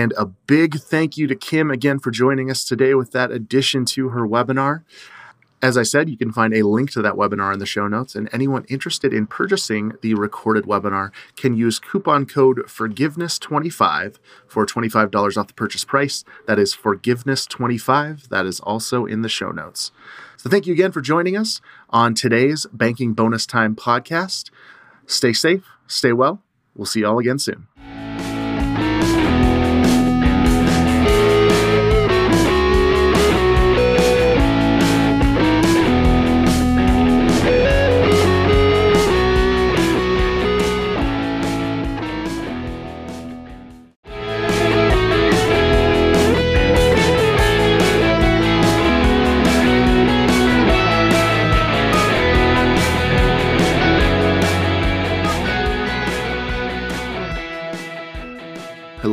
And a big thank you to Kim again for joining us today with that addition to her webinar. As I said, you can find a link to that webinar in the show notes, and anyone interested in purchasing the recorded webinar can use coupon code Forgiveness25 for $25 off the purchase price. That is Forgiveness25. That is also in the show notes. So, thank you again for joining us on today's Banking Bonus Time podcast. Stay safe, stay well. We'll see you all again soon.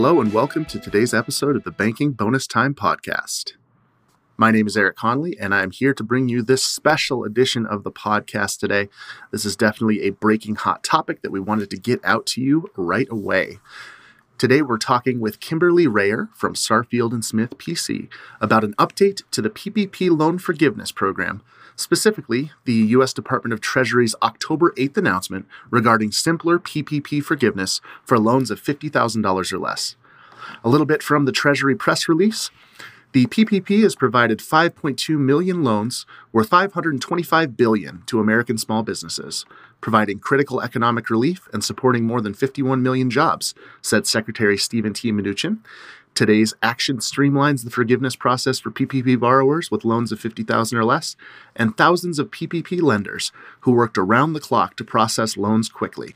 Hello, and welcome to today's episode of the Banking Bonus Time Podcast. My name is Eric Conley, and I'm here to bring you this special edition of the podcast today. This is definitely a breaking hot topic that we wanted to get out to you right away. Today, we're talking with Kimberly Rayer from Starfield and Smith PC about an update to the PPP loan forgiveness program specifically the U.S. Department of Treasury's October 8th announcement regarding simpler PPP forgiveness for loans of $50,000 or less. A little bit from the Treasury press release. The PPP has provided 5.2 million loans worth 525 billion to American small businesses, providing critical economic relief and supporting more than 51 million jobs, said Secretary Steven T. Mnuchin. Today's action streamlines the forgiveness process for PPP borrowers with loans of 50,000 or less and thousands of PPP lenders who worked around the clock to process loans quickly.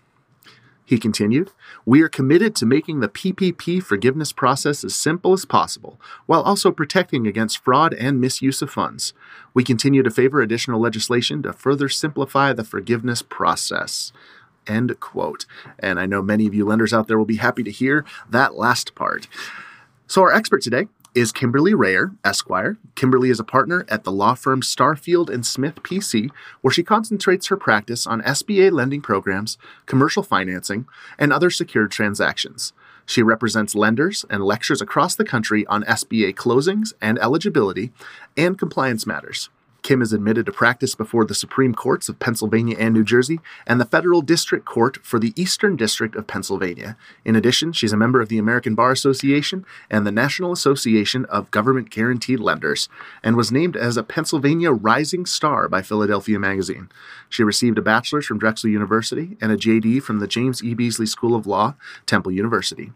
He continued, We are committed to making the PPP forgiveness process as simple as possible, while also protecting against fraud and misuse of funds. We continue to favor additional legislation to further simplify the forgiveness process. End quote. And I know many of you lenders out there will be happy to hear that last part. So, our expert today is Kimberly Rayer, Esquire. Kimberly is a partner at the law firm Starfield and Smith PC, where she concentrates her practice on SBA lending programs, commercial financing, and other secured transactions. She represents lenders and lectures across the country on SBA closings and eligibility and compliance matters. Kim is admitted to practice before the Supreme Courts of Pennsylvania and New Jersey and the Federal District Court for the Eastern District of Pennsylvania. In addition, she's a member of the American Bar Association and the National Association of Government Guaranteed Lenders and was named as a Pennsylvania Rising Star by Philadelphia Magazine. She received a bachelor's from Drexel University and a JD from the James E. Beasley School of Law, Temple University.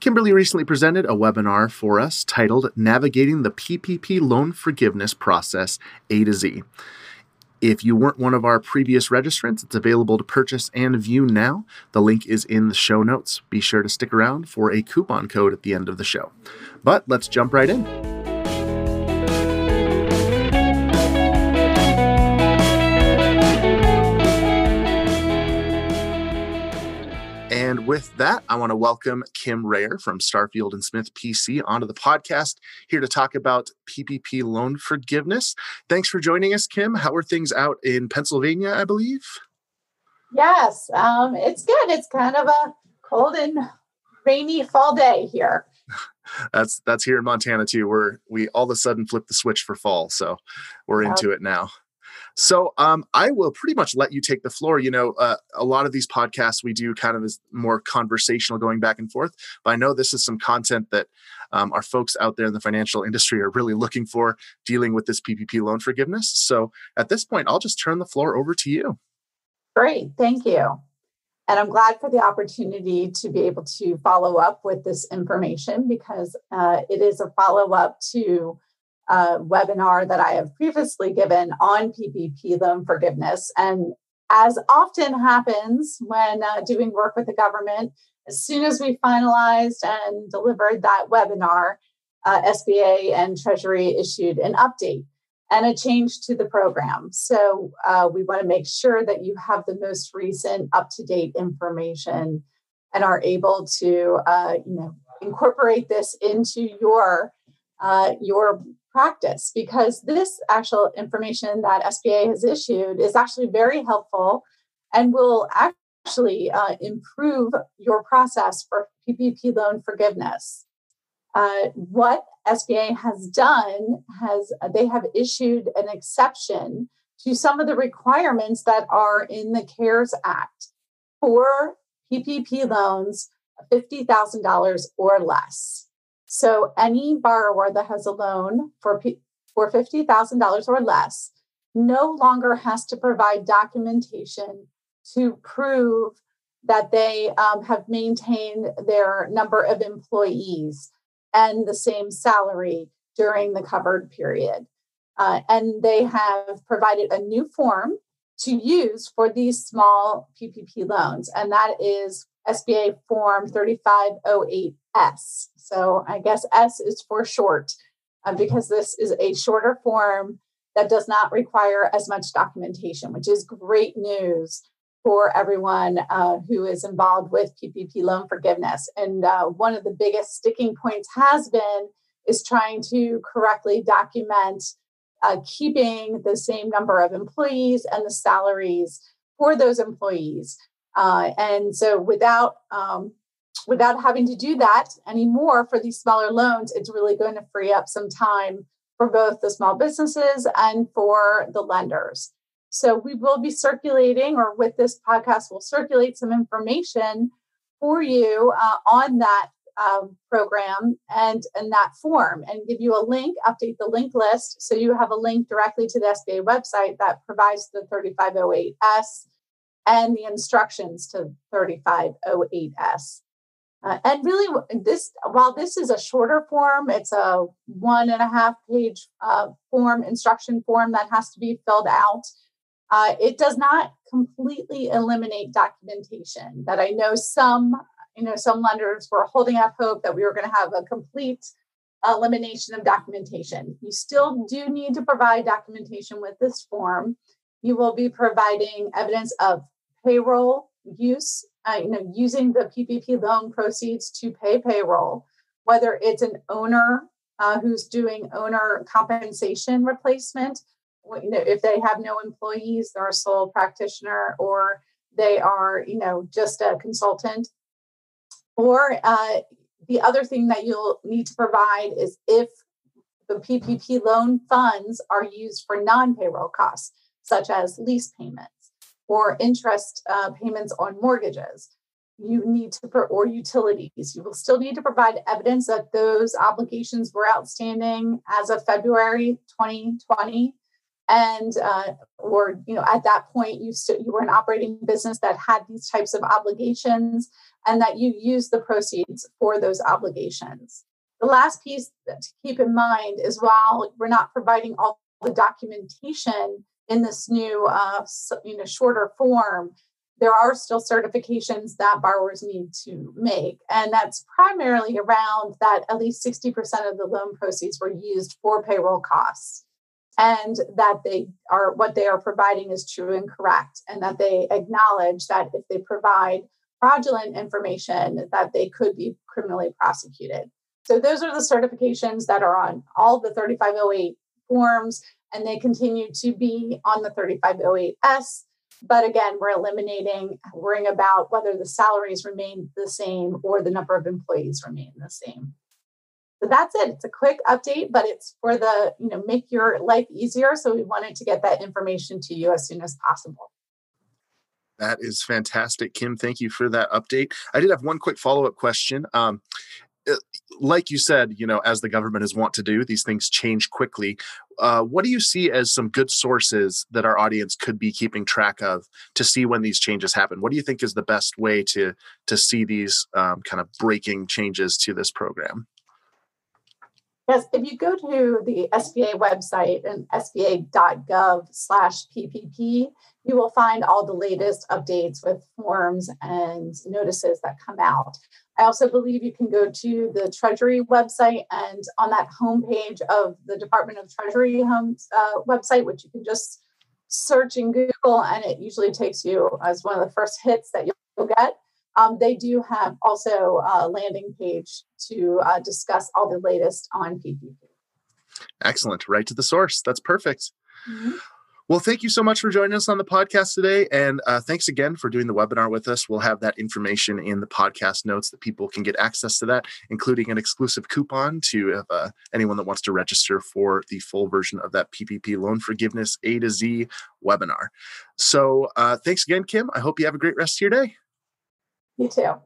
Kimberly recently presented a webinar for us titled Navigating the PPP Loan Forgiveness Process A to Z. If you weren't one of our previous registrants, it's available to purchase and view now. The link is in the show notes. Be sure to stick around for a coupon code at the end of the show. But let's jump right in. With that, I want to welcome Kim Rayer from Starfield and Smith PC onto the podcast here to talk about PPP loan forgiveness. Thanks for joining us, Kim. How are things out in Pennsylvania, I believe? Yes, um, it's good. It's kind of a cold and rainy fall day here. that's that's here in Montana too. We're we all of a sudden flip the switch for fall, so we're into it now. So um, I will pretty much let you take the floor. You know, uh, a lot of these podcasts we do kind of is more conversational, going back and forth. But I know this is some content that um, our folks out there in the financial industry are really looking for, dealing with this PPP loan forgiveness. So at this point, I'll just turn the floor over to you. Great, thank you. And I'm glad for the opportunity to be able to follow up with this information because uh, it is a follow up to uh, webinar that I have previously given on PPP loan forgiveness. And as often happens when uh, doing work with the government, as soon as we finalized and delivered that webinar, uh, SBA and Treasury issued an update and a change to the program. So uh, we want to make sure that you have the most recent, up-to-date information and are able to, uh, you know, incorporate this into your uh, your practice because this actual information that SBA has issued is actually very helpful and will actually uh, improve your process for PPP loan forgiveness. Uh, what SBA has done has they have issued an exception to some of the requirements that are in the CARES Act for PPP loans $50,000 or less. So any borrower that has a loan for, for $50,000 or less no longer has to provide documentation to prove that they um, have maintained their number of employees and the same salary during the covered period. Uh, and they have provided a new form to use for these small PPP loans, and that is SBA Form 3508S. So I guess S is for short uh, because this is a shorter form that does not require as much documentation, which is great news for everyone uh, who is involved with PPP loan forgiveness. And uh, one of the biggest sticking points has been is trying to correctly document uh, keeping the same number of employees and the salaries for those employees. Uh, and so without um, without having to do that anymore for these smaller loans, it's really going to free up some time for both the small businesses and for the lenders. So we will be circulating, or with this podcast, we'll circulate some information for you uh, on that um, program and in that form and give you a link, update the link list. So you have a link directly to the SBA website that provides the 3508S and the instructions to 3508S. Uh, and really, this while this is a shorter form, it's a one and a half page uh, form, instruction form that has to be filled out. Uh, it does not completely eliminate documentation. That I know some you know, some lenders were holding up hope that we were going to have a complete elimination of documentation. You still do need to provide documentation with this form. You will be providing evidence of payroll use, uh, you know, using the PPP loan proceeds to pay payroll, whether it's an owner uh, who's doing owner compensation replacement, you know, if they have no employees, they're a sole practitioner, or they are, you know, just a consultant. Or uh, the other thing that you'll need to provide is if the PPP loan funds are used for non payroll costs, such as lease payments or interest uh, payments on mortgages. You need to, or utilities, you will still need to provide evidence that those obligations were outstanding as of February 2020 and uh, or you know at that point you st- you were an operating business that had these types of obligations and that you used the proceeds for those obligations. The last piece to keep in mind is while we're not providing all the documentation in this new uh, you know shorter form there are still certifications that borrowers need to make. And that's primarily around that at least 60% of the loan proceeds were used for payroll costs. And that they are what they are providing is true and correct and that they acknowledge that if they provide fraudulent information that they could be criminally prosecuted. So those are the certifications that are on all the 3508 forms and they continue to be on the 3508s but again we're eliminating worrying about whether the salaries remain the same or the number of employees remain the same so that's it. It's a quick update, but it's for the, you know, make your life easier. So we wanted to get that information to you as soon as possible. That is fantastic, Kim. Thank you for that update. I did have one quick follow up question. Um, uh, like you said, you know, as the government is wont to do, these things change quickly. Uh, what do you see as some good sources that our audience could be keeping track of to see when these changes happen? What do you think is the best way to to see these um, kind of breaking changes to this program? Yes, if you go to the SBA website and sba.gov slash PPP, you will find all the latest updates with forms and notices that come out. I also believe you can go to the Treasury website and on that homepage of the Department of Treasury home, uh, website, which you can just search in Google, and it usually takes you as one of the first hits that you'll get um, they do have also a landing page to uh, discuss all the latest on PPP. Excellent. Right to the source. That's perfect. Mm-hmm. Well, thank you so much for joining us on the podcast today. And uh, thanks again for doing the webinar with us. We'll have that information in the podcast notes that people can get access to that, including an exclusive coupon to uh, anyone that wants to register for the full version of that PPP loan forgiveness A to Z webinar. So uh, thanks again, Kim. I hope you have a great rest of your day. You too.